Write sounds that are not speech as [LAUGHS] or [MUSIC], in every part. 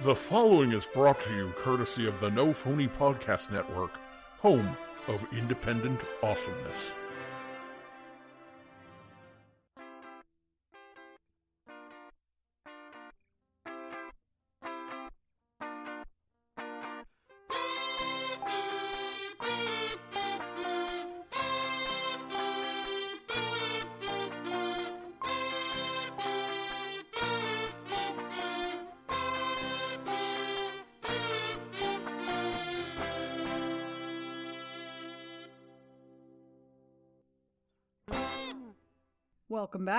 The following is brought to you courtesy of the No Phony Podcast Network, home of independent awesomeness.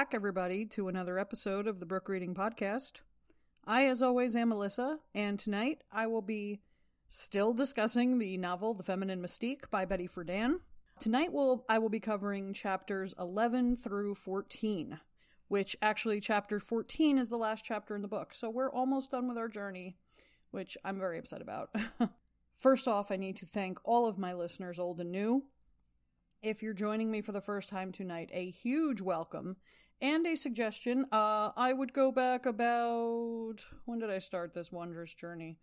Back, everybody, to another episode of the Brook Reading Podcast. I, as always, am Melissa, and tonight I will be still discussing the novel The Feminine Mystique by Betty Friedan. Tonight will I will be covering chapters 11 through 14, which actually chapter 14 is the last chapter in the book. So we're almost done with our journey, which I'm very upset about. [LAUGHS] First off, I need to thank all of my listeners, old and new, if you're joining me for the first time tonight, a huge welcome and a suggestion. Uh, I would go back about when did I start this wondrous journey?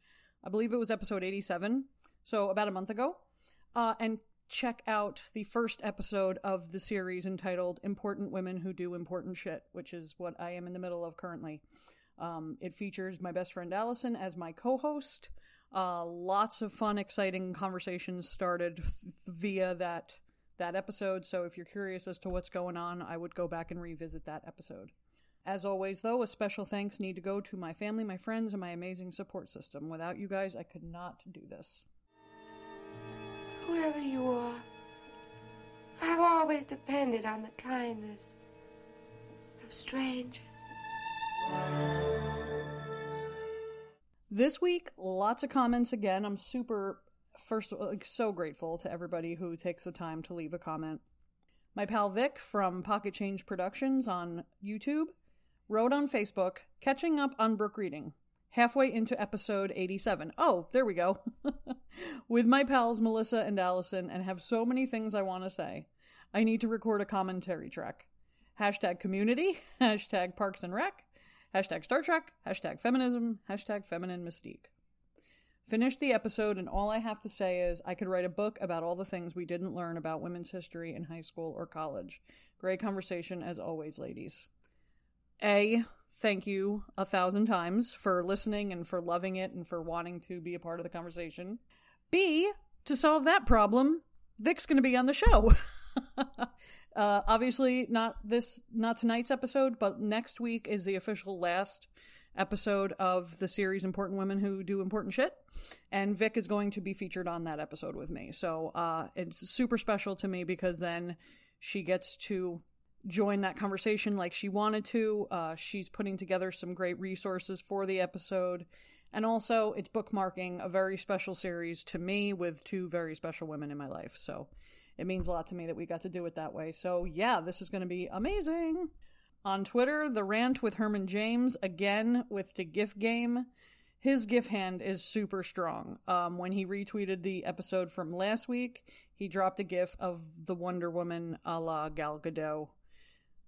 I believe it was episode 87, so about a month ago. Uh, and check out the first episode of the series entitled Important Women Who Do Important Shit, which is what I am in the middle of currently. Um, it features my best friend Allison as my co host. Uh, lots of fun, exciting conversations started f- via that that episode. So if you're curious as to what's going on, I would go back and revisit that episode. As always, though, a special thanks need to go to my family, my friends, and my amazing support system. Without you guys, I could not do this. Whoever you are, I've always depended on the kindness of strangers. This week, lots of comments again. I'm super first like so grateful to everybody who takes the time to leave a comment. My pal Vic from Pocket Change Productions on YouTube wrote on Facebook, catching up on Brook reading. Halfway into episode 87. Oh, there we go. [LAUGHS] With my pals Melissa and Allison, and have so many things I want to say. I need to record a commentary track. Hashtag community, [LAUGHS] hashtag Parks and Rec, hashtag Star Trek, hashtag feminism, hashtag feminine mystique. Finished the episode, and all I have to say is I could write a book about all the things we didn't learn about women's history in high school or college. Great conversation as always, ladies. A, thank you a thousand times for listening and for loving it and for wanting to be a part of the conversation. B, to solve that problem, Vic's going to be on the show. [LAUGHS] uh, obviously, not this, not tonight's episode, but next week is the official last episode of the series Important Women Who Do Important Shit. And Vic is going to be featured on that episode with me. So uh, it's super special to me because then she gets to join that conversation like she wanted to. Uh, she's putting together some great resources for the episode. And also, it's bookmarking a very special series to me with two very special women in my life. So it means a lot to me that we got to do it that way. So, yeah, this is going to be amazing. On Twitter, the rant with Herman James, again with the GIF game. His GIF hand is super strong. Um, when he retweeted the episode from last week, he dropped a GIF of the Wonder Woman a la Gal Gadot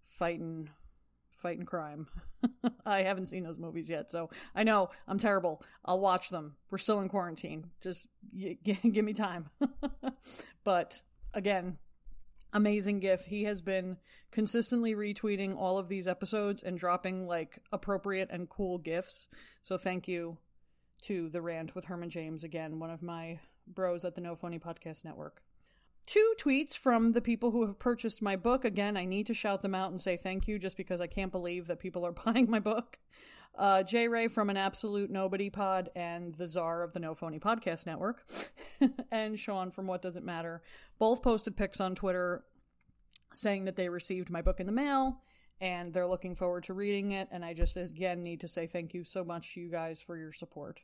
fighting fighting crime. [LAUGHS] I haven't seen those movies yet, so I know I'm terrible. I'll watch them. We're still in quarantine. Just y- g- [LAUGHS] give me time. [LAUGHS] but again, amazing gif. He has been consistently retweeting all of these episodes and dropping like appropriate and cool gifs. So thank you to the rant with Herman James again, one of my bros at the No Phony Podcast Network. Two tweets from the people who have purchased my book. Again, I need to shout them out and say thank you just because I can't believe that people are [LAUGHS] buying my book. Uh, J Ray from an absolute nobody pod and the czar of the No Phony Podcast Network, [LAUGHS] and Sean from What Does It Matter, both posted pics on Twitter saying that they received my book in the mail and they're looking forward to reading it. And I just again need to say thank you so much to you guys for your support.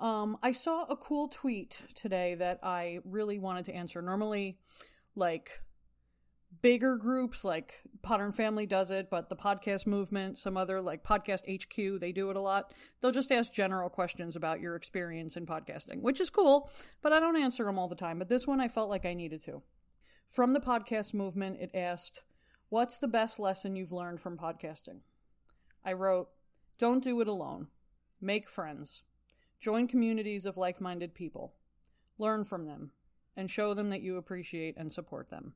Um, I saw a cool tweet today that I really wanted to answer. Normally, like bigger groups like Podern Family does it, but the podcast movement, some other like Podcast HQ, they do it a lot. They'll just ask general questions about your experience in podcasting, which is cool, but I don't answer them all the time. But this one I felt like I needed to. From the podcast movement, it asked, What's the best lesson you've learned from podcasting? I wrote, Don't do it alone. make friends, join communities of like minded people, learn from them, and show them that you appreciate and support them.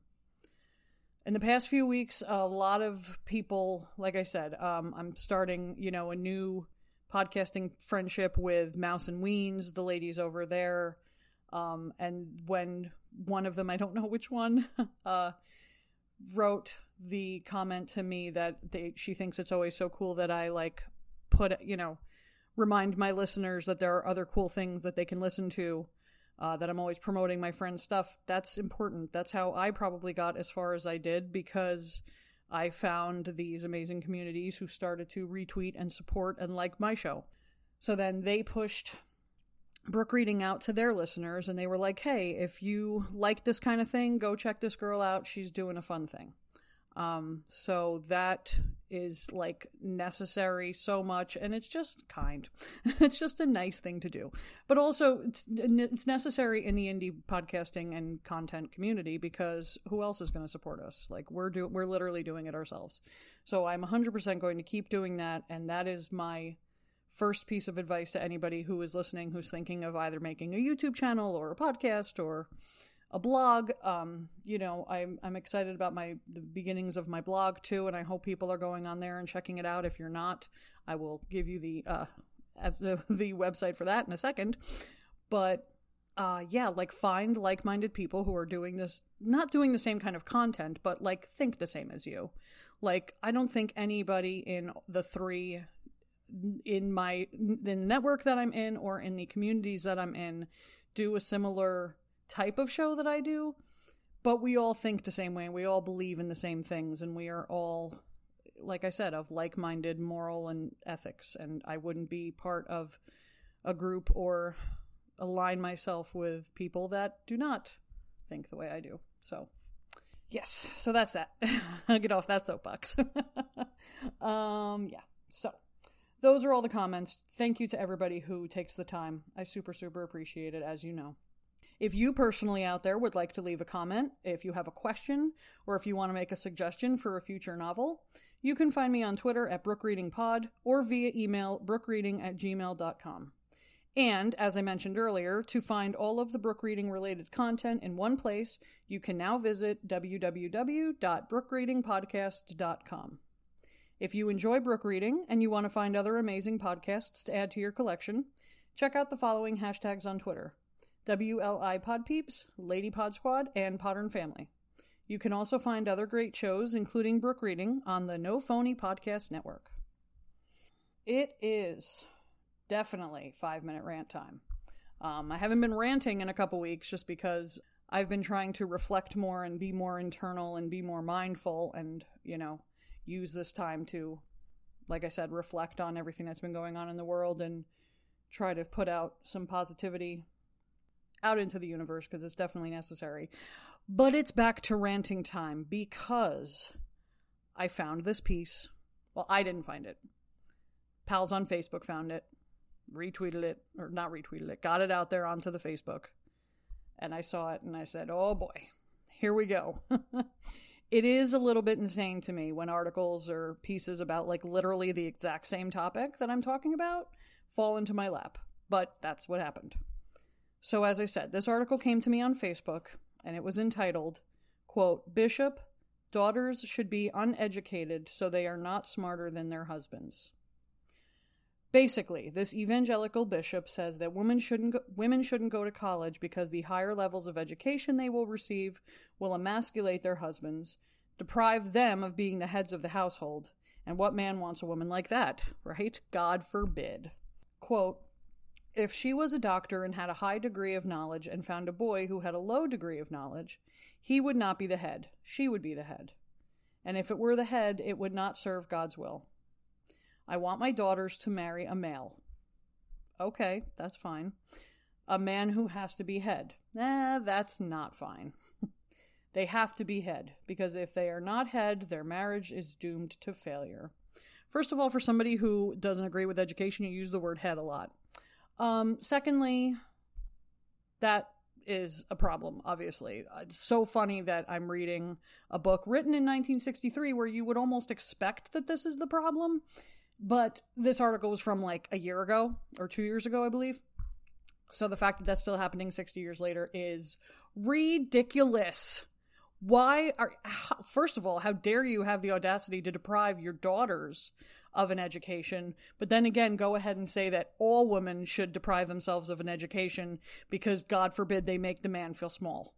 In the past few weeks, a lot of people, like I said, um, I'm starting, you know, a new podcasting friendship with Mouse and Weens, the ladies over there. Um, and when one of them, [LAUGHS] I don't know which one, [LAUGHS] uh, wrote the comment to me that they, she thinks it's always so cool that I like put, you know, remind my listeners that there are other cool things that they can listen to. Uh, that I'm always promoting my friend's stuff. That's important. That's how I probably got as far as I did because I found these amazing communities who started to retweet and support and like my show. So then they pushed Brook Reading out to their listeners and they were like, hey, if you like this kind of thing, go check this girl out. She's doing a fun thing. Um, so that is like necessary so much, and it's just kind. [LAUGHS] it's just a nice thing to do, but also it's it's necessary in the indie podcasting and content community because who else is going to support us? Like we're do we're literally doing it ourselves. So I'm 100% going to keep doing that, and that is my first piece of advice to anybody who is listening who's thinking of either making a YouTube channel or a podcast or a blog. Um, you know, I'm I'm excited about my the beginnings of my blog too, and I hope people are going on there and checking it out. If you're not, I will give you the uh [LAUGHS] the, website for that in a second. But uh yeah, like find like-minded people who are doing this not doing the same kind of content, but like think the same as you. Like I don't think anybody in the three in my the network that I'm in or in the communities that I'm in do a similar type of show that I do, but we all think the same way. We all believe in the same things, and we are all, like I said, of like minded moral and ethics. And I wouldn't be part of a group or align myself with people that do not think the way I do. So, yes, so that's that. [LAUGHS] I'll get off that soapbox. [LAUGHS] um, yeah, so those are all the comments. Thank you to everybody who takes the time. I super, super appreciate it, as you know. If you personally out there would like to leave a comment, if you have a question, or if you want to make a suggestion for a future novel, you can find me on Twitter at BrookReadingPod or via email brookreading at gmail.com. And, as I mentioned earlier, to find all of the Brook Reading related content in one place, you can now visit www.brookreadingpodcast.com. If you enjoy Brook Reading and you want to find other amazing podcasts to add to your collection, check out the following hashtags on Twitter WLI Pod Peeps, Lady Pod Squad, and Podern Family. You can also find other great shows, including Brook Reading, on the No Phony Podcast Network. It is definitely five minute rant time. Um, I haven't been ranting in a couple weeks just because I've been trying to reflect more and be more internal and be more mindful and, you know, use this time to, like I said, reflect on everything that's been going on in the world and try to put out some positivity out into the universe because it's definitely necessary. But it's back to ranting time because I found this piece. Well, I didn't find it. Pals on Facebook found it, retweeted it, or not retweeted it, got it out there onto the Facebook. And I saw it and I said, oh boy, here we go. [LAUGHS] it is a little bit insane to me when articles or pieces about like literally the exact same topic that I'm talking about fall into my lap. But that's what happened. So, as I said, this article came to me on Facebook and it was entitled, quote, Bishop, daughters should be uneducated so they are not smarter than their husbands. Basically, this evangelical bishop says that women shouldn't go, women shouldn't go to college because the higher levels of education they will receive will emasculate their husbands, deprive them of being the heads of the household. And what man wants a woman like that, right? God forbid. Quote, if she was a doctor and had a high degree of knowledge and found a boy who had a low degree of knowledge, he would not be the head. She would be the head. And if it were the head, it would not serve God's will. I want my daughters to marry a male. Okay, that's fine. A man who has to be head. Eh, that's not fine. [LAUGHS] they have to be head, because if they are not head, their marriage is doomed to failure. First of all, for somebody who doesn't agree with education, you use the word head a lot. Um, secondly, that is a problem, obviously. It's so funny that I'm reading a book written in 1963 where you would almost expect that this is the problem. But this article was from like a year ago or two years ago, I believe. So the fact that that's still happening 60 years later is ridiculous. Why are, first of all, how dare you have the audacity to deprive your daughters of an education, but then again, go ahead and say that all women should deprive themselves of an education because God forbid they make the man feel small.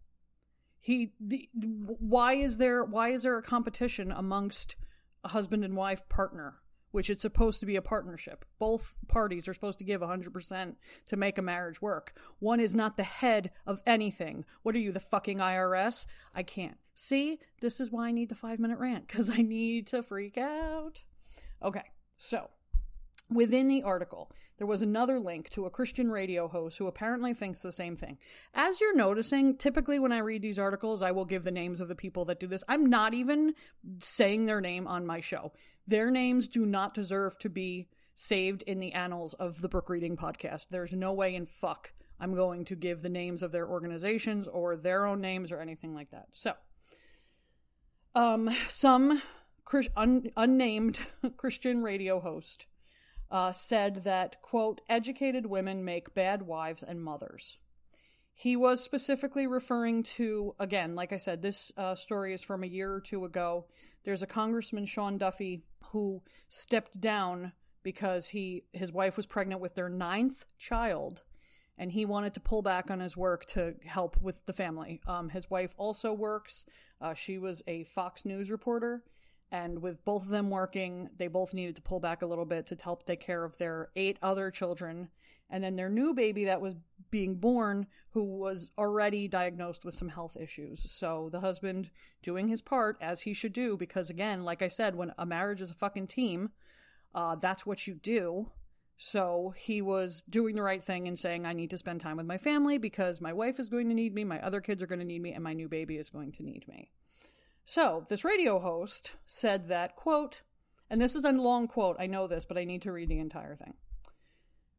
He, the, why is there, why is there a competition amongst a husband and wife partner? which it's supposed to be a partnership. Both parties are supposed to give 100% to make a marriage work. One is not the head of anything. What are you, the fucking IRS? I can't. See, this is why I need the five minute rant, because I need to freak out. Okay, so within the article, there was another link to a Christian radio host who apparently thinks the same thing. As you're noticing, typically when I read these articles, I will give the names of the people that do this. I'm not even saying their name on my show. Their names do not deserve to be saved in the annals of the Brook Reading podcast. There's no way in fuck I'm going to give the names of their organizations or their own names or anything like that. So, um, some un- unnamed [LAUGHS] Christian radio host uh, said that, quote, educated women make bad wives and mothers. He was specifically referring to, again, like I said, this uh, story is from a year or two ago. There's a Congressman, Sean Duffy, who stepped down because he his wife was pregnant with their ninth child and he wanted to pull back on his work to help with the family. Um, his wife also works. Uh, she was a Fox News reporter, and with both of them working, they both needed to pull back a little bit to help take care of their eight other children. And then their new baby that was being born, who was already diagnosed with some health issues. So the husband doing his part, as he should do, because again, like I said, when a marriage is a fucking team, uh, that's what you do. So he was doing the right thing and saying, I need to spend time with my family because my wife is going to need me, my other kids are going to need me, and my new baby is going to need me. So, this radio host said that, quote, and this is a long quote, I know this, but I need to read the entire thing.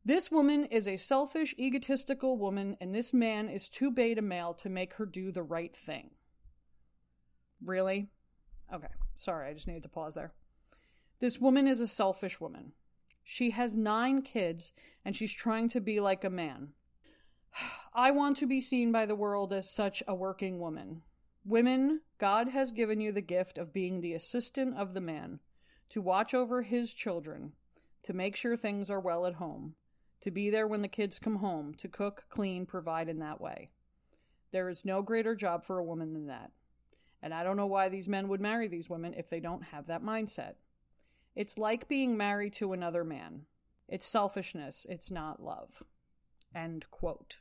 This woman is a selfish, egotistical woman, and this man is too beta male to make her do the right thing. Really? Okay, sorry, I just needed to pause there. This woman is a selfish woman. She has nine kids, and she's trying to be like a man. [SIGHS] I want to be seen by the world as such a working woman. Women, God has given you the gift of being the assistant of the man, to watch over his children, to make sure things are well at home, to be there when the kids come home, to cook, clean, provide in that way. There is no greater job for a woman than that. And I don't know why these men would marry these women if they don't have that mindset. It's like being married to another man. It's selfishness, it's not love. End quote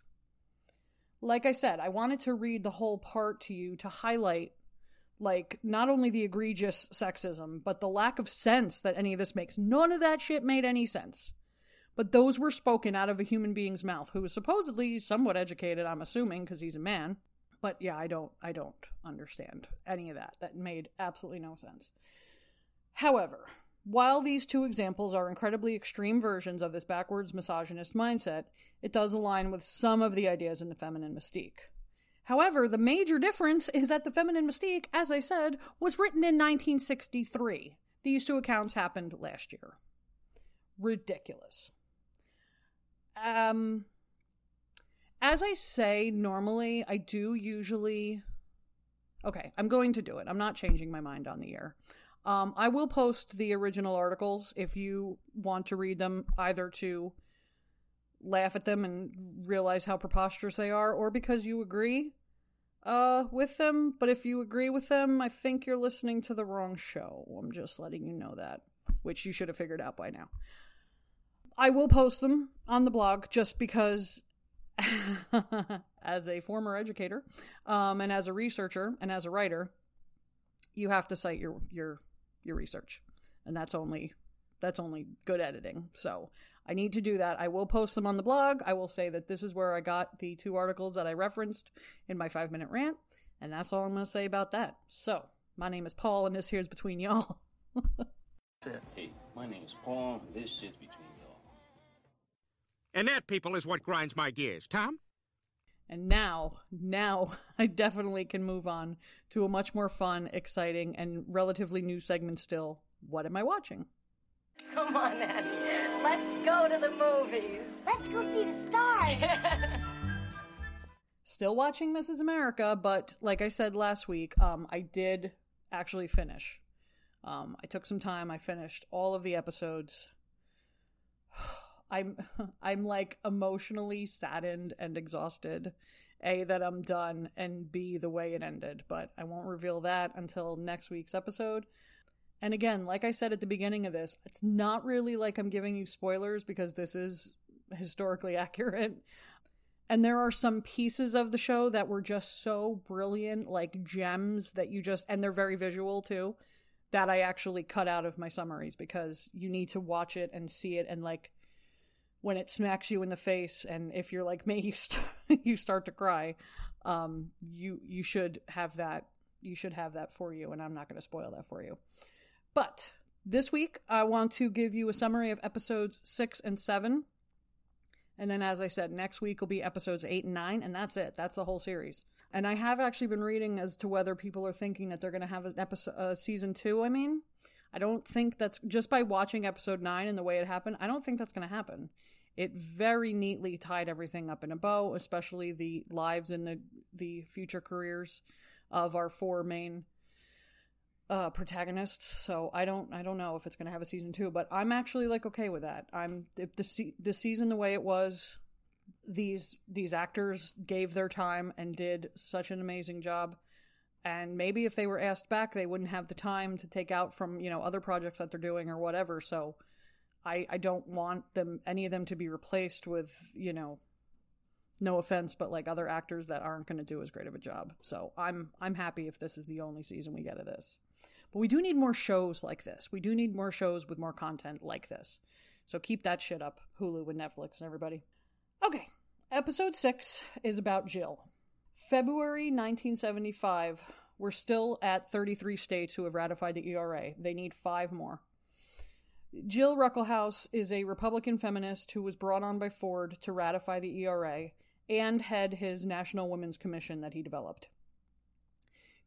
like I said, I wanted to read the whole part to you to highlight like not only the egregious sexism, but the lack of sense that any of this makes. None of that shit made any sense. But those were spoken out of a human being's mouth who was supposedly somewhat educated, I'm assuming, because he's a man. But yeah, I don't I don't understand any of that. That made absolutely no sense. However, while these two examples are incredibly extreme versions of this backwards misogynist mindset, it does align with some of the ideas in the feminine mystique. However, the major difference is that the feminine mystique, as I said, was written in 1963. These two accounts happened last year. Ridiculous. Um, as I say, normally I do usually. Okay, I'm going to do it. I'm not changing my mind on the air. Um, I will post the original articles if you want to read them, either to laugh at them and realize how preposterous they are, or because you agree uh, with them. But if you agree with them, I think you're listening to the wrong show. I'm just letting you know that, which you should have figured out by now. I will post them on the blog just because, [LAUGHS] as a former educator, um, and as a researcher, and as a writer, you have to cite your your your research. And that's only that's only good editing. So I need to do that. I will post them on the blog. I will say that this is where I got the two articles that I referenced in my five minute rant. And that's all I'm going to say about that. So, my name is Paul, and this here's between y'all. [LAUGHS] hey, my name is Paul, and this is between y'all. And that, people, is what grinds my gears. Tom? And now, now [LAUGHS] I definitely can move on to a much more fun, exciting, and relatively new segment still. What am I watching? Come on, Annie. Let's go to the movies. Let's go see the stars. [LAUGHS] Still watching Mrs. America, but like I said last week, um, I did actually finish. Um, I took some time. I finished all of the episodes. I'm [LAUGHS] I'm like emotionally saddened and exhausted. A that I'm done and B the way it ended, but I won't reveal that until next week's episode. And again, like I said at the beginning of this, it's not really like I'm giving you spoilers because this is historically [LAUGHS] accurate. And there are some pieces of the show that were just so brilliant, like gems that you just, and they're very visual too, that I actually cut out of my summaries because you need to watch it and see it. And like when it smacks you in the face, and if you're like me, [LAUGHS] you, st- you start to cry, um, you, you should have that. You should have that for you. And I'm not going to spoil that for you. But this week, I want to give you a summary of episodes six and seven. And then, as I said, next week will be episodes eight and nine, and that's it. That's the whole series. And I have actually been reading as to whether people are thinking that they're going to have an episode, uh, season two. I mean, I don't think that's just by watching episode nine and the way it happened. I don't think that's going to happen. It very neatly tied everything up in a bow, especially the lives and the the future careers of our four main uh, protagonists. So I don't I don't know if it's going to have a season two, but I'm actually like okay with that. I'm the the, the season the way it was. These these actors gave their time and did such an amazing job. And maybe if they were asked back, they wouldn't have the time to take out from you know other projects that they're doing or whatever. So I I don't want them any of them to be replaced with you know no offense, but like other actors that aren't going to do as great of a job. So I'm I'm happy if this is the only season we get of this. But we do need more shows like this. We do need more shows with more content like this. So keep that shit up, Hulu and Netflix and everybody. Okay, episode six is about Jill. February 1975. We're still at 33 states who have ratified the ERA. They need five more. Jill Ruckelshaus is a Republican feminist who was brought on by Ford to ratify the ERA and head his National Women's Commission that he developed.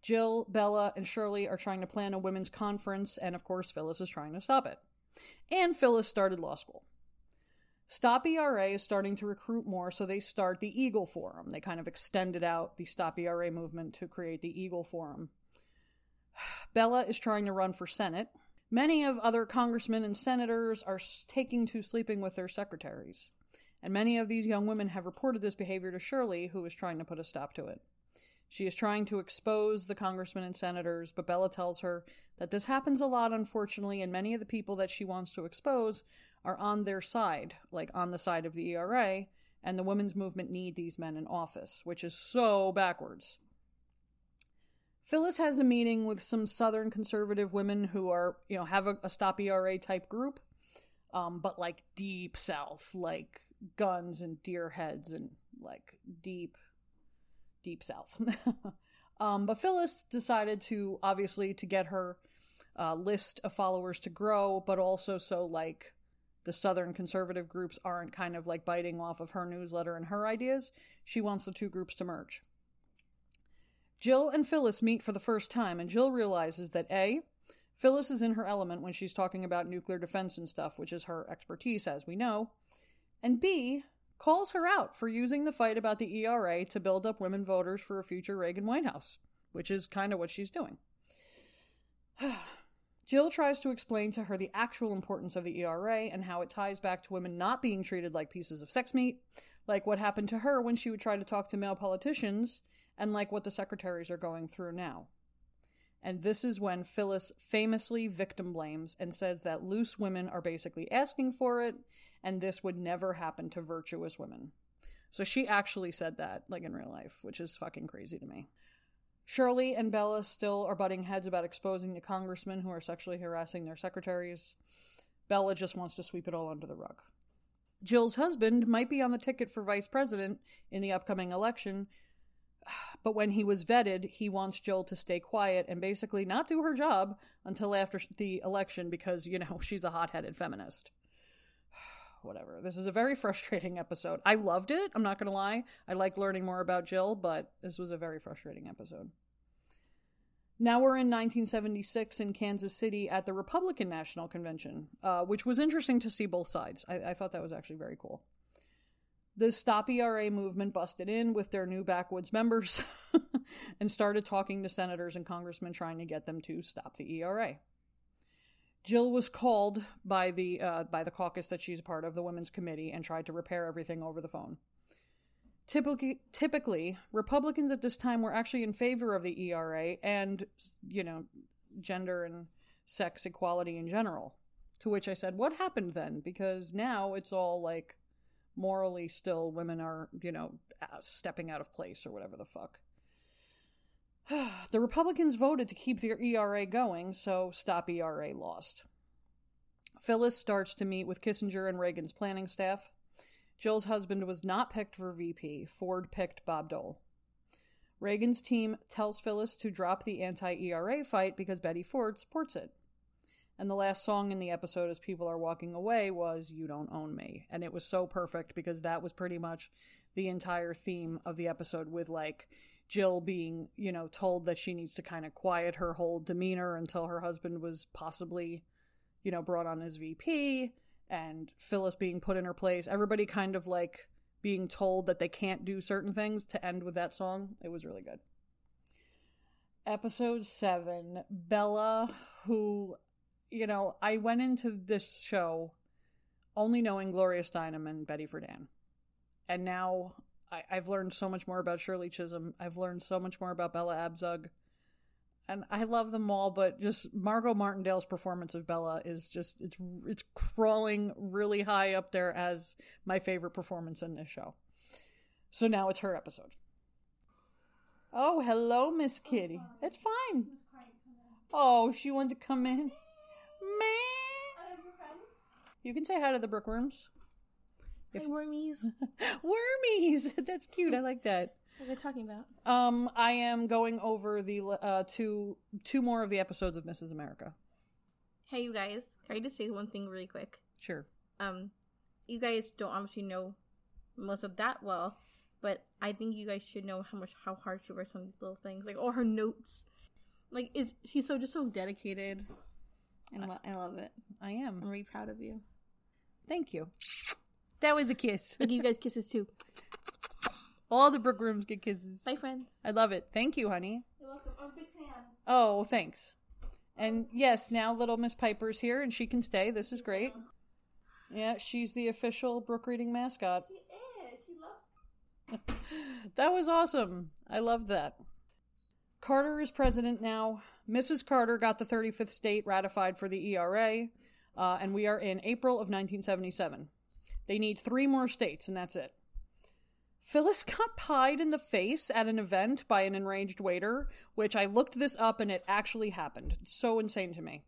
Jill, Bella, and Shirley are trying to plan a women's conference, and of course, Phyllis is trying to stop it. And Phyllis started law school. Stop ERA is starting to recruit more, so they start the Eagle Forum. They kind of extended out the Stop ERA movement to create the Eagle Forum. [SIGHS] Bella is trying to run for Senate. Many of other congressmen and senators are taking to sleeping with their secretaries. And many of these young women have reported this behavior to Shirley, who is trying to put a stop to it. She is trying to expose the congressmen and senators, but Bella tells her that this happens a lot, unfortunately, and many of the people that she wants to expose are on their side, like on the side of the ERA, and the women's movement need these men in office, which is so backwards. Phyllis has a meeting with some Southern conservative women who are, you know, have a, a Stop ERA type group, um, but like deep South, like guns and deer heads and like deep deep south. [LAUGHS] um, but Phyllis decided to obviously to get her uh, list of followers to grow, but also so like the Southern conservative groups aren't kind of like biting off of her newsletter and her ideas. She wants the two groups to merge. Jill and Phyllis meet for the first time, and Jill realizes that A, Phyllis is in her element when she's talking about nuclear defense and stuff, which is her expertise, as we know, and B, calls her out for using the fight about the ERA to build up women voters for a future Reagan White House, which is kind of what she's doing. [SIGHS] Jill tries to explain to her the actual importance of the ERA and how it ties back to women not being treated like pieces of sex meat, like what happened to her when she would try to talk to male politicians, and like what the secretaries are going through now. And this is when Phyllis famously victim blames and says that loose women are basically asking for it and this would never happen to virtuous women. So she actually said that, like in real life, which is fucking crazy to me. Shirley and Bella still are butting heads about exposing the congressmen who are sexually harassing their secretaries. Bella just wants to sweep it all under the rug. Jill's husband might be on the ticket for vice president in the upcoming election, but when he was vetted, he wants Jill to stay quiet and basically not do her job until after the election because, you know, [LAUGHS] she's a hot headed feminist whatever. This is a very [LAUGHS] frustrating episode. I loved it. I'm not going to lie. I like learning more about Jill, but this was a very frustrating episode. Now we're in 1976 in Kansas City at the Republican National Convention, uh, which was interesting to see both sides. I, I thought that was actually very cool. The Stop ERA movement busted in with their new backwoods members [LAUGHS] and started talking to senators and congressmen trying to get them to stop the ERA. Jill was called by the uh, by the caucus that she's part of, the Women's Committee, and tried to repair everything over the phone. Typically, typically, Republicans at this time were actually in favor of the ERA and, you know, gender and sex equality in general. To which I said, What happened then? Because now it's all like morally still women are, you know, stepping out of place or whatever the fuck. [SIGHS] the Republicans voted to keep their ERA going, so Stop ERA lost. Phyllis starts to meet with Kissinger and Reagan's planning staff. Jill's husband was not picked for VP. Ford picked Bob Dole. Reagan's team tells Phyllis to drop the anti ERA fight because Betty Ford supports it. And the last song in the episode, as people are walking away, was You Don't Own Me. And it was so perfect because that was pretty much the entire theme of the episode, with like Jill being, you know, told that she needs to kind of quiet her whole demeanor until her husband was possibly, you know, brought on as VP and Phyllis being put in her place. Everybody kind of like being told that they can't do certain things to end with that song. It was really good. Episode 7 Bella, who, you know, I went into this show only knowing Gloria Steinem and Betty Friedan. And now I, have learned so much more about Shirley Chisholm. I've learned so much more about Bella Abzug and I love them all, but just Margot Martindale's performance of Bella is just it's it's crawling really high up there as my favorite performance in this show. So now it's her episode. Oh, hello, Miss Kitty. It's fine. Oh, she wanted to come in. Man. You can say hi to the Brookworms. If... Hi, wormies. [LAUGHS] wormies. [LAUGHS] That's cute. I like that. What are they talking about? Um, I am going over the uh two two more of the episodes of Mrs. America. Hey, you guys. Can I just say one thing really quick? Sure. Um, you guys don't obviously know most of that well, but I think you guys should know how much how hard she works on these little things, like all her notes. Like, is she's so just so dedicated, and lo- I love it. I am. I'm really proud of you. Thank you. That was a kiss. [LAUGHS] I give you guys kisses too. All the Brookworms get kisses. Bye, friends. I love it. Thank you, honey. You're welcome. I'm a big fan. Oh, thanks. And yes, now little Miss Piper's here and she can stay. This is great. Yeah, she's the official Brook Reading mascot. She is. She loves. [LAUGHS] that was awesome. I love that. Carter is president now. Mrs. Carter got the 35th state ratified for the ERA, uh, and we are in April of 1977. They need three more states, and that's it. Phyllis got pied in the face at an event by an enraged waiter, which I looked this up and it actually happened. It's so insane to me.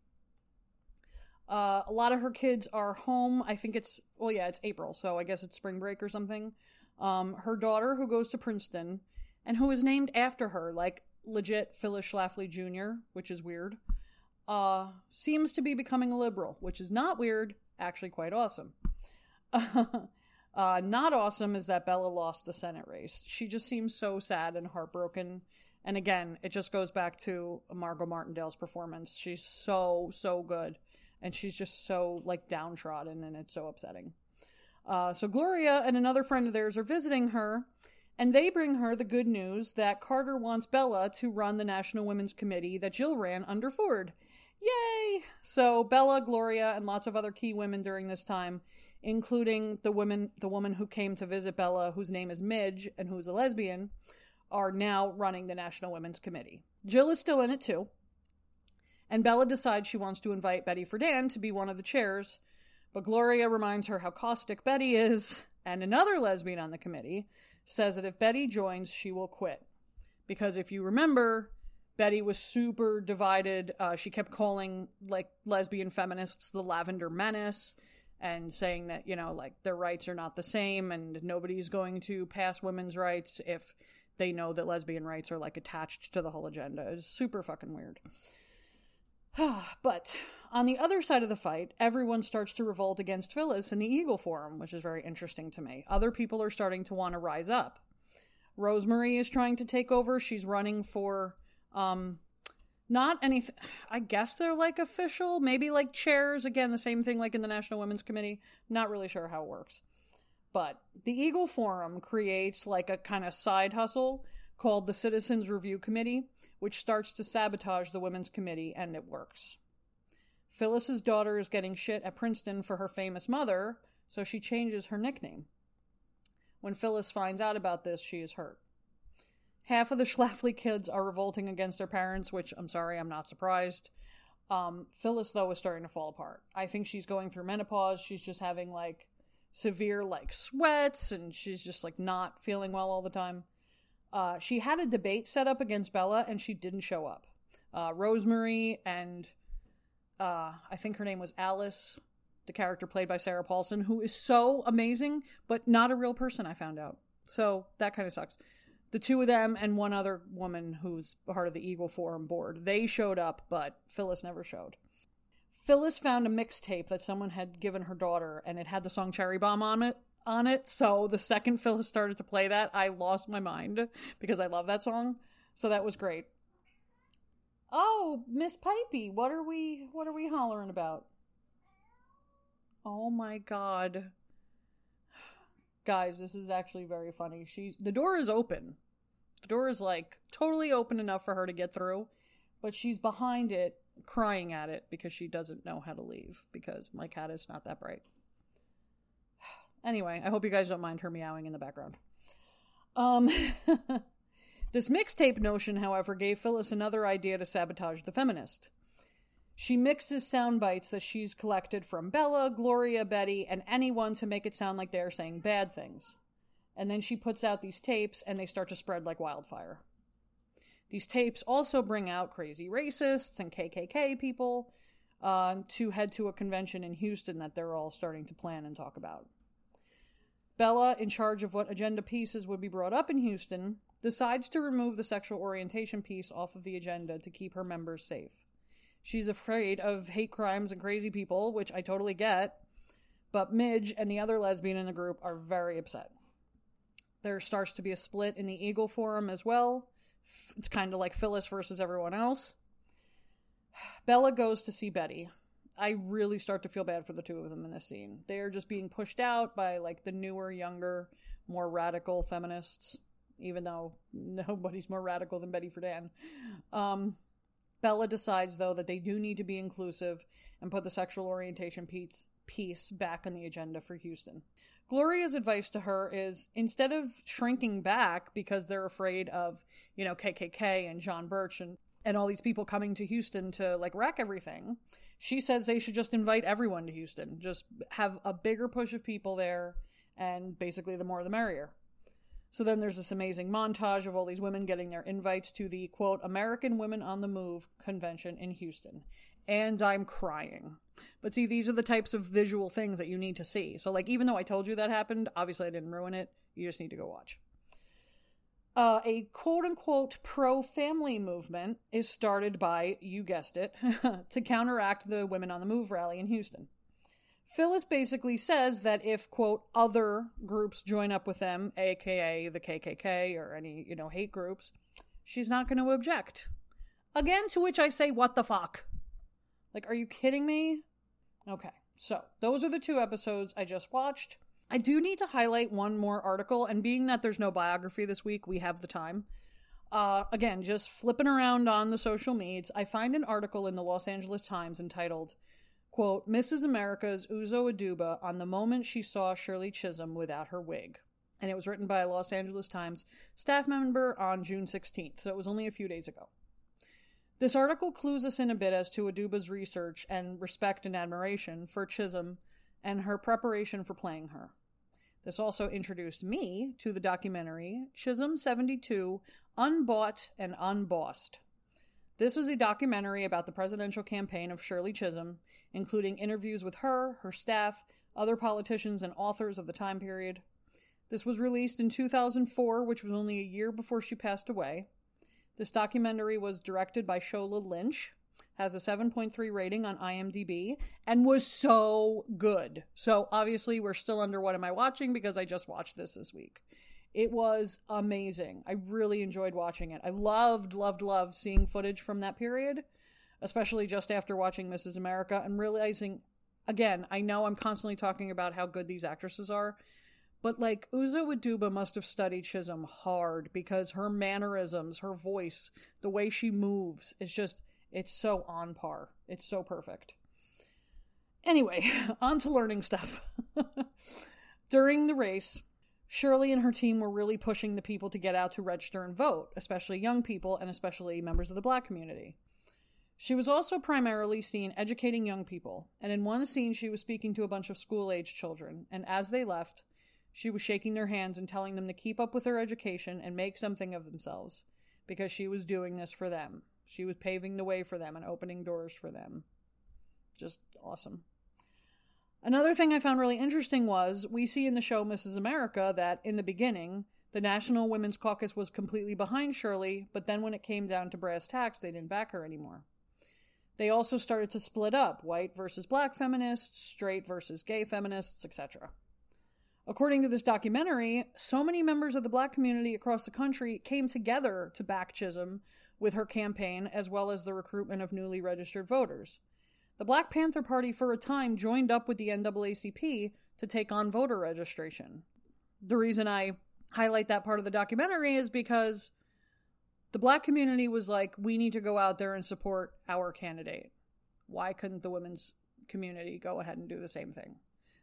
Uh, a lot of her kids are home. I think it's, well, yeah, it's April, so I guess it's spring break or something. Um, her daughter, who goes to Princeton, and who is named after her, like legit Phyllis Schlafly Jr., which is weird, uh, seems to be becoming a liberal, which is not weird, actually quite awesome. [LAUGHS] Uh, not awesome is that Bella lost the Senate race. She just seems so sad and heartbroken. And again, it just goes back to Margot Martindale's performance. She's so, so good. And she's just so, like, downtrodden, and it's so upsetting. Uh, so Gloria and another friend of theirs are visiting her, and they bring her the good news that Carter wants Bella to run the National Women's Committee that Jill ran under Ford. Yay! So Bella, Gloria, and lots of other key women during this time including the woman the woman who came to visit Bella, whose name is Midge and who's a lesbian, are now running the National Women's Committee. Jill is still in it too. And Bella decides she wants to invite Betty Friedan to be one of the chairs, but Gloria reminds her how caustic Betty is, and another lesbian on the committee says that if Betty joins, she will quit. Because if you remember, Betty was super divided. Uh, she kept calling like lesbian feminists the Lavender Menace and saying that you know like their rights are not the same and nobody's going to pass women's rights if they know that lesbian rights are like attached to the whole agenda. It's super fucking weird. [SIGHS] But on the other side of the fight everyone starts to revolt against phyllis in the eagle forum which is very interesting to me. Other people are starting to want to rise up. Rosemary is trying to take over. She's running for um Not anything. I guess they're like official, maybe like chairs. Again, the same thing like in the National Women's Committee. Not really sure how it works. But the Eagle Forum creates like a kind of side hustle called the Citizens Review Committee, which starts to sabotage the Women's Committee, and it works. Phyllis's daughter is getting shit at Princeton for her famous mother, so she changes her nickname. When Phyllis finds out about this, she is hurt. Half of the [LAUGHS] Schlafly kids are revolting against their parents, which I'm sorry, I'm not surprised. Um, Phyllis, though, is starting to fall apart. I think she's going through menopause. She's just having like severe like sweats and she's just like not feeling well all the time. Uh, she had a debate set up against Bella and she didn't show up. Uh, Rosemary and uh, I think her name was Alice, the character played by Sarah Paulson, who is so amazing, but not a real person, I found out. So that kind of sucks. The two of them and one other woman who's part of the Eagle Forum board, they showed up, but Phyllis never showed. Phyllis found a mixtape that someone had given her daughter, and it had the song Cherry Bomb on it. On it, so the second Phyllis started to play that, I lost my mind because I love that song. So that was great. Oh, Miss Pipey, what are we what are we hollering about? Oh my god. Guys, this is actually very funny. She's the door is open. The door is like totally open enough for her to get through, but she's behind it crying at it because she doesn't know how to leave because my cat is not that bright. [SIGHS] Anyway, I hope you guys don't mind her meowing in the background. Um [LAUGHS] This mixtape notion, however, gave Phyllis another idea to sabotage the feminist. She mixes sound bites that she's collected from Bella, Gloria, Betty, and anyone to make it sound like they're saying bad things. And then she puts out these tapes and they start to spread like wildfire. These tapes also bring out crazy racists and KKK people uh, to head to a convention in Houston that they're all starting to plan and talk about. Bella, in charge of what agenda pieces would be brought up in Houston, decides to remove the sexual orientation piece off of the agenda to keep her members safe. She's afraid of hate crimes and crazy people, which I totally get, but Midge and the other lesbian in the group are very upset. There starts to be a split in the Eagle Forum as well. It's kind of like Phyllis versus everyone else. Bella goes to see Betty. I really start to feel bad for the two of them in this scene. They are just being pushed out by like the newer, younger, more radical feminists even though [LAUGHS] nobody's more radical than Betty Friedan. Um, Bella decides, though, that they do need to be inclusive and put the sexual orientation piece, piece back on the agenda for Houston. Gloria's advice to her is instead of shrinking back because they're afraid of, you know, KKK and John Birch and, and all these people coming to Houston to like wreck everything, she says they should just invite everyone to Houston. Just have a bigger push of people there, and basically the more the merrier. So then there's this amazing montage of all these women getting their invites to the quote American Women on the Move convention in Houston. And I'm crying. But see, these are the types of visual things that you need to see. So, like, even though I told you that happened, obviously I didn't ruin it. You just need to go watch. Uh, a quote unquote pro family movement is started by, you guessed it, [LAUGHS] to counteract the Women on the Move rally in Houston. Phyllis basically says that if, quote, other groups join up with them, aka the KKK or any, you know, hate groups, she's not going to object. Again, to which I say, what the fuck? Like, are you kidding me? Okay, so those are the two episodes I just watched. I do need to highlight one more article, and being that there's no biography this week, we have the time. Uh, again, just flipping around on the social medias, I find an article in the Los Angeles Times entitled Quote, Mrs. America's Uzo Aduba on the moment she saw Shirley Chisholm without her wig. And it was written by a Los Angeles Times staff member on June 16th, so it was only a few days ago. This article clues us in a bit as to Aduba's research and respect and admiration for Chisholm and her preparation for playing her. This also introduced me to the documentary Chisholm 72 Unbought and Unbossed this was a documentary about the presidential campaign of Shirley Chisholm, including interviews with her, her staff, other politicians, and authors of the time period. This was released in 2004, which was only a year before she passed away. This documentary was directed by Shola Lynch, has a 7.3 rating on IMDb, and was so good. So obviously, we're still under What Am I Watching because I just watched this this week. It was amazing. I really enjoyed watching it. I loved, loved, loved seeing footage from that period, especially just after watching Mrs. America and realizing, again, I know I'm constantly talking about how good these actresses are, but like Uzo Aduba must have studied Chisholm hard because her mannerisms, her voice, the way she moves, it's just, it's so on par. It's so perfect. Anyway, [LAUGHS] on to learning stuff. [LAUGHS] During the race, Shirley and her team were really pushing the people to get out to register and vote, especially young people and especially members of the black community. She was also primarily seen educating young people, and in one scene, she was speaking to a bunch of school age children, and as they left, she was shaking their hands and telling them to keep up with their education and make something of themselves, because she was doing this for them. She was paving the way for them and opening doors for them. Just awesome. Another thing I found really interesting was we see in the show Mrs. America that in the beginning, the National Women's Caucus was completely behind Shirley, but then when it came down to brass tacks, they didn't back her anymore. They also started to split up white versus black feminists, straight versus gay feminists, etc. According to this documentary, so many members of the black community across the country came together to back Chisholm with her campaign as well as the recruitment of newly registered voters. The Black Panther Party, for a time, joined up with the NAACP to take on voter registration. The reason I highlight that part of the documentary is because the black community was like, we need to go out there and support our candidate. Why couldn't the women's community go ahead and do the same thing?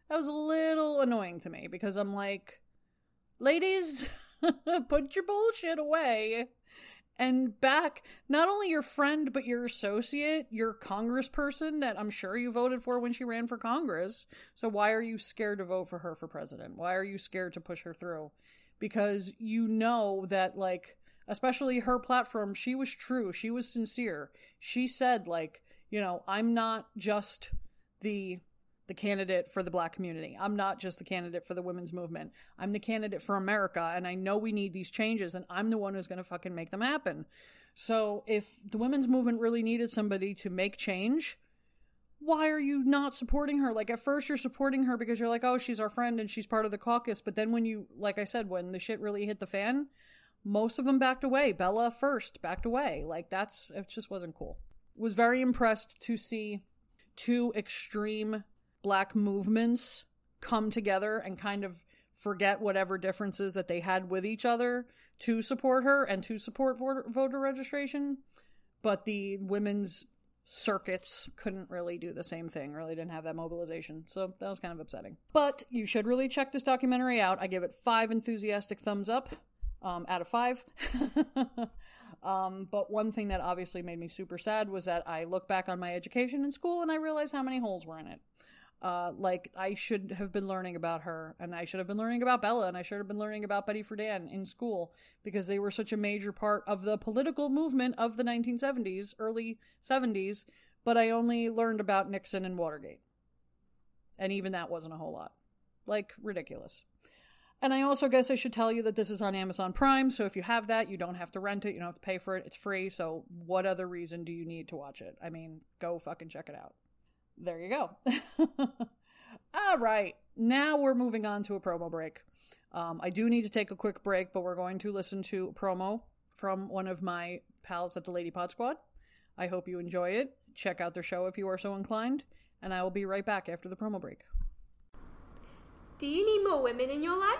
That was a little annoying to me because I'm like, ladies, [LAUGHS] put your bullshit away and back not only your friend but your associate, your congressperson that I'm sure you voted for when she ran for Congress. So why are you scared to vote for her for president? Why are you scared to push her through? Because you know that like especially her platform, she was true, she was sincere. She said like, you know, I'm not just the the candidate for the black community. I'm not just the candidate for the women's movement. I'm the candidate for America, and I know we need these changes, and I'm the one who's going to fucking make them happen. So if the women's movement really needed somebody to make change, why are you not supporting her? Like at first you're supporting her because you're like, oh, she's our friend and she's part of the caucus. But then when you, like I said, when the shit really hit the fan, most of them backed away. Bella first backed away. Like that's, it just wasn't cool. Was very impressed to see two extreme black movements come together and kind of forget whatever differences that they had with each other to support her and to support voter, registration. But the women's circuits couldn't really do the same thing, really didn't have that mobilization. So that was kind of upsetting. But you should really check this documentary out. I give it five enthusiastic thumbs up um, out of five. [LAUGHS] um, but one thing that obviously made me super sad was that I look back on my education in school and I realized how many holes were in it. Uh, like I should have been learning about her, and I should have been learning about Bella, and I should have been learning about Betty Friedan in school because they were such a major part of the political movement of the 1970s, early 70s. But I only learned about Nixon and Watergate, and even that wasn't a whole lot. Like ridiculous. And I also guess I should tell you that this is on Amazon Prime, so if you have that, you don't have to rent it, you don't have to pay for it, it's free. So what other reason do you need to watch it? I mean, go fucking check it out there you go. [LAUGHS] All right, now we're moving on to a promo break. Um, I do need to take a quick break, but we're going to listen to a promo from one of my pals at the Lady Pod Squad. I hope you enjoy it. Check out their show if you are so inclined, and I will be right back after the promo break. Do you need more women in your life?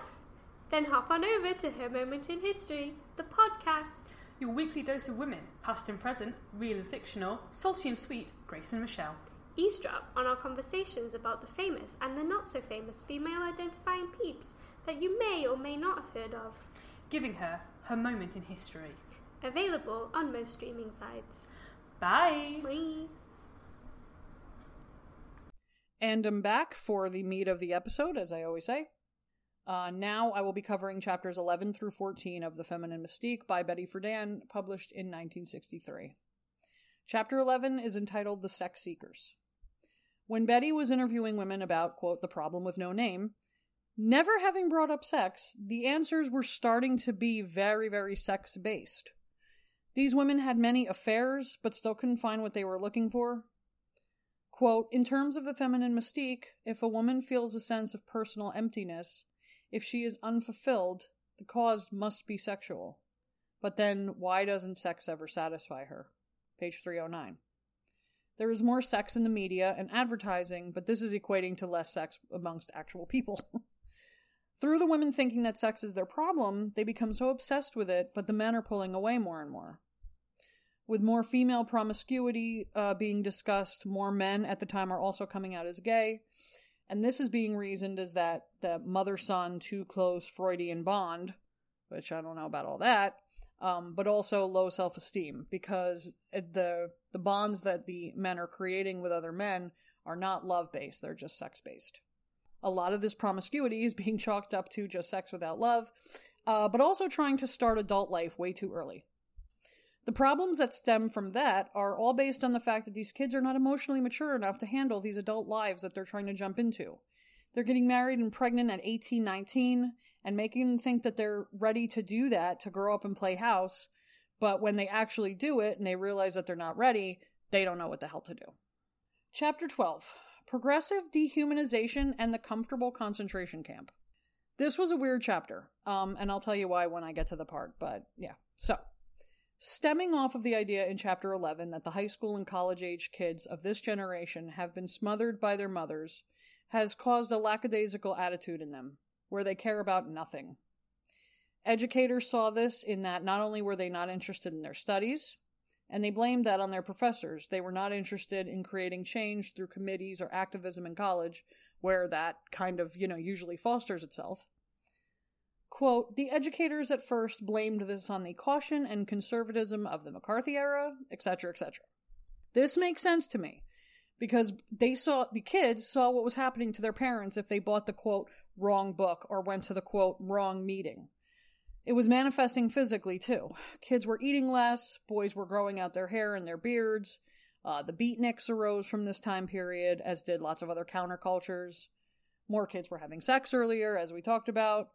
Then hop on over to Her Moment in History, the podcast. Your weekly dose of women, past and present, real and fictional, salty and sweet, Grace and Michelle eavesdrop on our conversations about the famous and the not so famous female identifying peeps that you may or may not have heard of. Giving her her moment in history. Available on most streaming sites. Bye! Bye! And I'm back for the meat of the episode, as I always say. Uh, now I will be covering chapters 11 through 14 of The Feminine Mystique by Betty Friedan, published in 1963. Chapter 11 is entitled The Sex Seekers. When Betty was interviewing women about, quote, the problem with no name, never having brought up sex, the answers were starting to be very, very sex based. These women had many affairs, but still couldn't find what they were looking for. Quote, in terms of the feminine mystique, if a woman feels a sense of personal emptiness, if she is unfulfilled, The cause must be sexual. But then, why doesn't sex ever satisfy her? Page 309. There is more sex in the media and advertising, but this is equating to less sex amongst actual people. [LAUGHS] Through the women thinking that sex is their problem, they become so obsessed with it, but the men are pulling away more and more. With more female promiscuity uh, being discussed, more men at the time are also coming out as gay. And this is being reasoned as that the mother son too close Freudian bond, which I don't know about all that, um, but also low self esteem because the the bonds that the men are creating with other men are not love based; they're just sex based. A lot of this promiscuity is [LAUGHS] being chalked up to just sex without love, uh, but also trying to start adult life way too early. The problems that stem from that are all based on the fact that these kids are not emotionally mature enough to handle these adult lives that they're trying to jump into. They're getting married and pregnant at 18, 19, and making them think that they're ready to do that, to grow up and play house. But when they actually do it and they realize that they're not ready, they don't know what the hell to do. Chapter 12 Progressive Dehumanization and the Comfortable Concentration Camp. This was a weird chapter, um, and I'll tell you why when I get to the part, but yeah. So, Stemming off of the idea in Chapter 11 that the high school and college age kids of this generation have been smothered by their mothers has caused a lackadaisical attitude in them, where they care about nothing. Educators saw this in that not only were they not interested in their studies, and they blamed that on their professors. They were not interested in creating change through committees or activism in college, where that kind of, you know, usually fosters itself. Quote, the educators at first blamed this on the caution and conservatism of the McCarthy era, etc., etc. This makes sense to me because they saw, the kids saw what was happening to their parents if they bought the quote, wrong book or went to the quote, wrong meeting. It was manifesting physically too. Kids were eating less, boys were growing out their hair and their beards. Uh, the beatniks arose from this time period, as did lots of other countercultures. More kids were having sex earlier, as we talked about.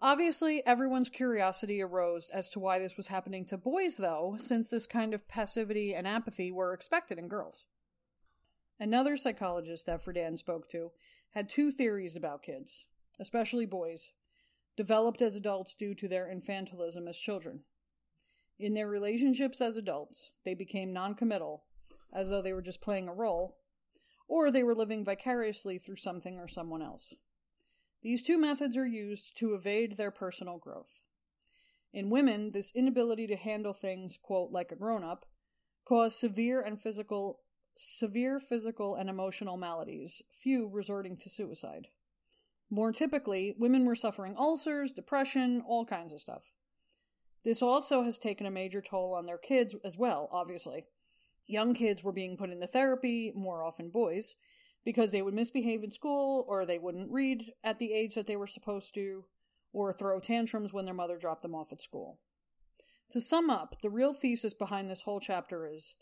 Obviously, everyone's curiosity arose as to why this was happening to boys, though, since this kind of passivity and apathy were expected in girls. Another psychologist that Friedan spoke to had two theories about kids, especially boys, developed as adults due to their infantilism as children. In their relationships as adults, they became noncommittal, as though they were just playing a role, or they were living vicariously through something or someone else. These two methods are used to evade their personal growth. In women, this inability to handle things, quote, like a grown up, caused severe and physical severe physical and emotional maladies, few resorting to suicide. More typically, women were suffering ulcers, depression, all kinds of stuff. This also has taken a major toll on their kids as well, obviously. Young kids were being put into therapy, more often boys, because they would misbehave in school or they wouldn't read at the age that they were supposed to or throw tantrums when their mother dropped them off at school. To sum up, the real thesis behind this whole chapter is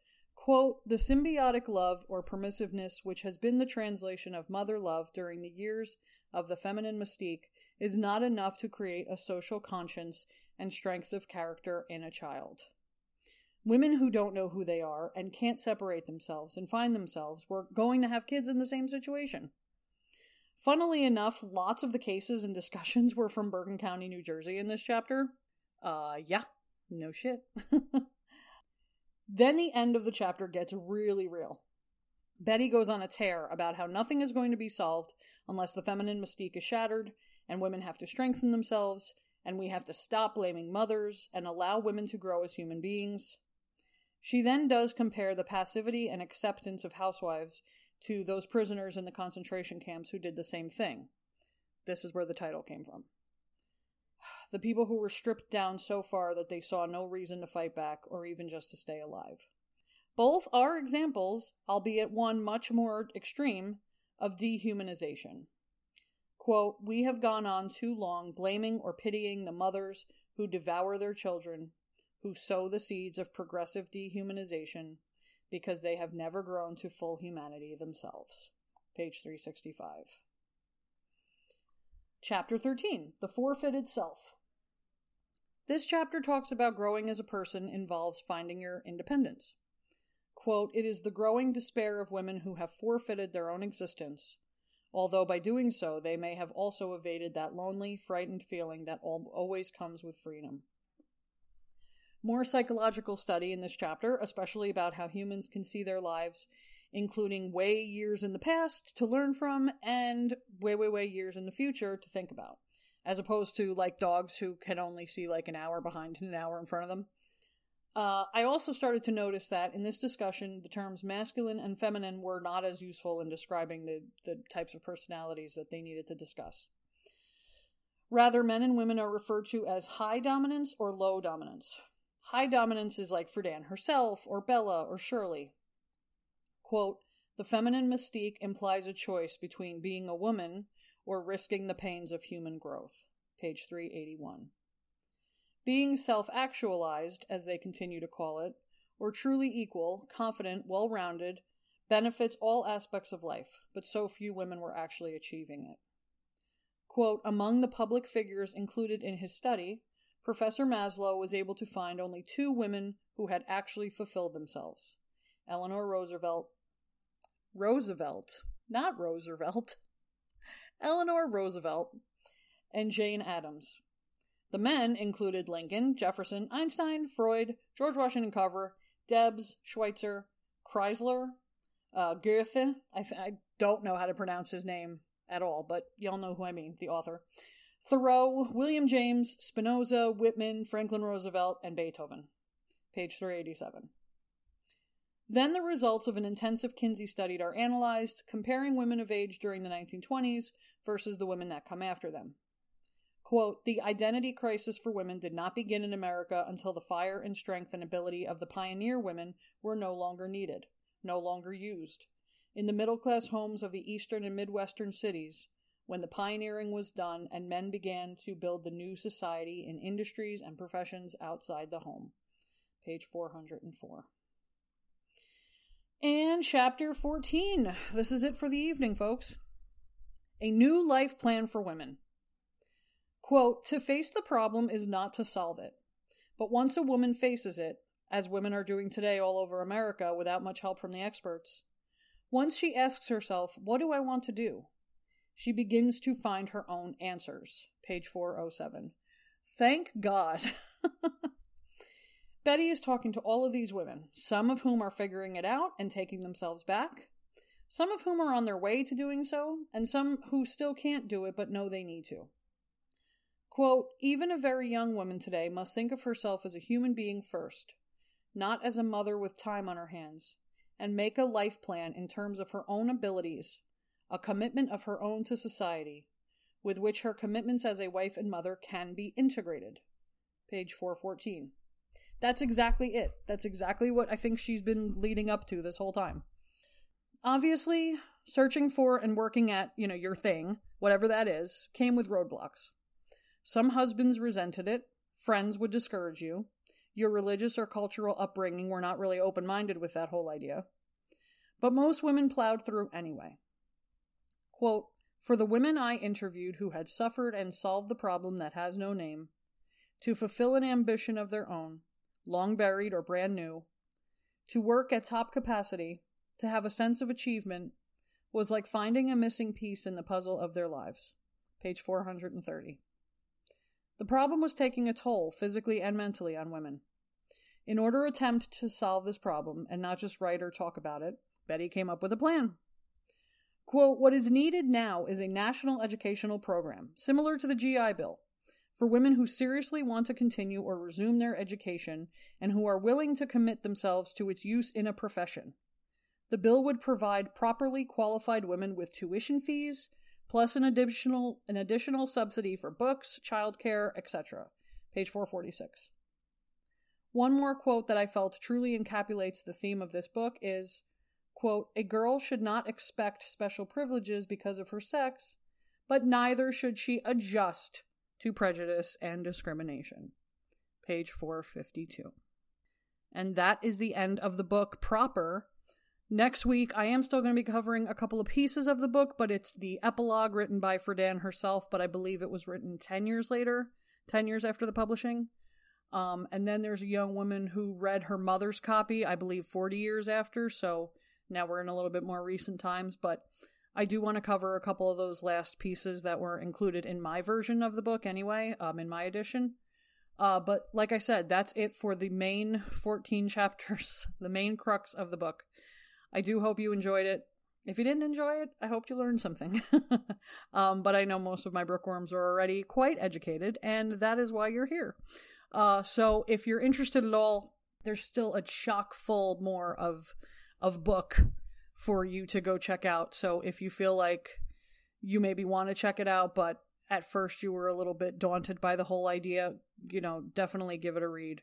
quote, the symbiotic love or permissiveness which has been the translation of mother love during the years of the feminine mystique is not enough to create a social conscience and strength of character in a child. Women who don't know who they are and can't separate themselves and find themselves were going to have kids in the same situation. Funnily enough, lots of the cases and discussions [LAUGHS] were from Bergen County, New Jersey in this chapter. Uh, yeah, no shit. [LAUGHS] then the end of the chapter gets really real. Betty goes on a tear about how nothing is going to be solved unless the feminine mystique is shattered and women have to strengthen themselves and we have to stop blaming mothers and allow women to grow as human beings. She then does compare the passivity and acceptance of housewives to those prisoners in the concentration camps who did the same thing. This is where the title came from. The people who were stripped down so far that they saw no reason to fight back or even just to stay alive. Both are examples, albeit one much more extreme, of dehumanization. Quote, We have gone on too long blaming or pitying the mothers who devour their children who sow the seeds of progressive dehumanization because they have never grown to full humanity themselves. Page 365. Chapter 13 The Forfeited Self. This chapter talks about growing as a person involves finding your independence. Quote, It is the growing despair of women who have forfeited their own existence, although by doing so they may have also evaded that lonely, frightened feeling that always comes with freedom. More psychological study in this chapter, especially about how humans can see their lives, including way years in the past to learn from and way, way, way years in the future to think about, as opposed to like dogs who can only see like an hour behind and an hour in front of them. Uh, I also started to notice that in this discussion, the terms masculine and feminine were not as useful in describing the, the types of personalities that they needed to discuss. Rather, men and women are referred to as high dominance or low dominance. High dominance is like Friedan herself, or Bella, or Shirley. Quote, the feminine mystique implies a choice between being a woman or risking the pains of human growth. Page 381. Being self actualized, as they continue to call it, or truly equal, confident, well rounded, benefits all aspects of life, but so few women were actually achieving it. Quote, among the public figures included in his study, Professor Maslow was able to find only two women who had actually fulfilled themselves Eleanor Roosevelt. Roosevelt, not Roosevelt. Eleanor Roosevelt and Jane Addams. The men included Lincoln, Jefferson, Einstein, Freud, George Washington Carver, Debs, Schweitzer, Kreisler, uh, Goethe. I, th- I don't know how to pronounce his name at all, but y'all know who I mean, the author. Thoreau, William James, Spinoza, Whitman, Franklin Roosevelt, and Beethoven. Page 387. Then the results of an intensive Kinsey study are analyzed, comparing women of age during the 1920s versus the women that come after them. Quote, the identity crisis for women did not begin in America until the fire and strength and ability of the pioneer women were no longer needed, no longer used. In the middle class homes of the eastern and midwestern cities, when the pioneering was done and men began to build the new society in industries and professions outside the home. Page 404. And chapter 14. This is it for the evening, folks. A new life plan for women. Quote, to face the problem is not to solve it. But once a woman faces it, as women are doing today all over America without much help from the experts, once she asks herself, what do I want to do? She begins to find her own answers. Page 407. Thank God. [LAUGHS] Betty is talking to all of these women, some of whom are figuring it out and taking themselves back, some of whom are on their way to doing so, and some who still can't do it but know they need to. Quote, even a very young woman today must think of herself as a human being first, not as a mother with time on her hands, and make a life plan in terms of her own abilities, a commitment of her own to society, with which her commitments as a wife and mother can be integrated. Page 414. That's exactly it. That's exactly what I think she's been leading up to this whole time. Obviously, searching for and working at, you know, your thing, whatever that is, came with roadblocks. Some husbands resented it, friends would discourage you, your religious or cultural upbringing were not really open minded with that whole idea. But most women plowed through anyway. Quote, For the women I interviewed who had suffered and solved the problem that has no name, to fulfill an ambition of their own, long buried or brand new, to work at top capacity, to have a sense of achievement, was like finding a missing piece in the puzzle of their lives. Page 430. The problem was taking a toll, physically and mentally, on women. In order to attempt to solve this problem and not just write or talk about it, Betty came up with a plan. Quote, What is needed now is a national educational program, similar to the GI Bill, for women who seriously want to continue or resume their education and who are willing to commit themselves to its use in a profession. The bill would provide properly qualified women with tuition fees, plus an additional an additional subsidy for books, childcare, etc. Page 446. One more quote that I felt truly encapsulates the theme of this book is quote, "A girl should not expect special privileges because of her sex, but neither should she adjust to prejudice and discrimination." Page 452. And that is the end of the book proper. Next week, I am still going to be covering a couple of pieces of the book, but it's the epilogue written by Friedan herself, but I believe it was written 10 years later, 10 years after the publishing. Um, and then there's a young woman who read her mother's copy, I believe 40 years after, so now we're in a little bit more recent times, but I do want to cover a couple of those last pieces that were included in my version of the book anyway, um, in my edition. Uh, but like I said, that's it for the main 14 [LAUGHS] chapters, the main crux of the book. I do hope you enjoyed it. If you didn't enjoy it, I hope you learned something. [LAUGHS] um, but I know most of my bookworms are already quite educated, and that is why you're here. Uh, so if you're interested at all, there's still a chock full more of of book for you to go check out. So if you feel like you maybe want to check it out, but at first you were a little bit daunted by the whole idea, you know, definitely give it a read.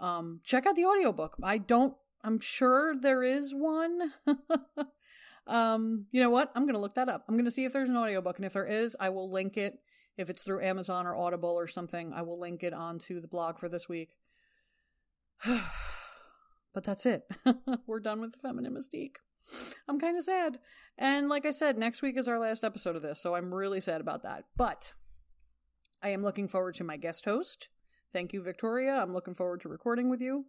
Um, check out the audiobook. I don't, I'm sure there is one. [LAUGHS] um, you know what? I'm going to look that up. I'm going to see if there's an audiobook. And if there is, I will link it. If it's through Amazon or Audible or something, I will link it onto the blog for this week. [SIGHS] but that's it. [LAUGHS] We're done with the feminine mystique. I'm kind of sad. And like I said, next week is our last episode of this, so I'm really sad about that. But I am looking forward to my guest host. Thank you, Victoria. I'm looking forward to recording with you.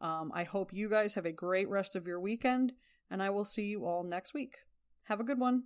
Um, I hope you guys have a great rest of your weekend, and I will see you all next week. Have a good one.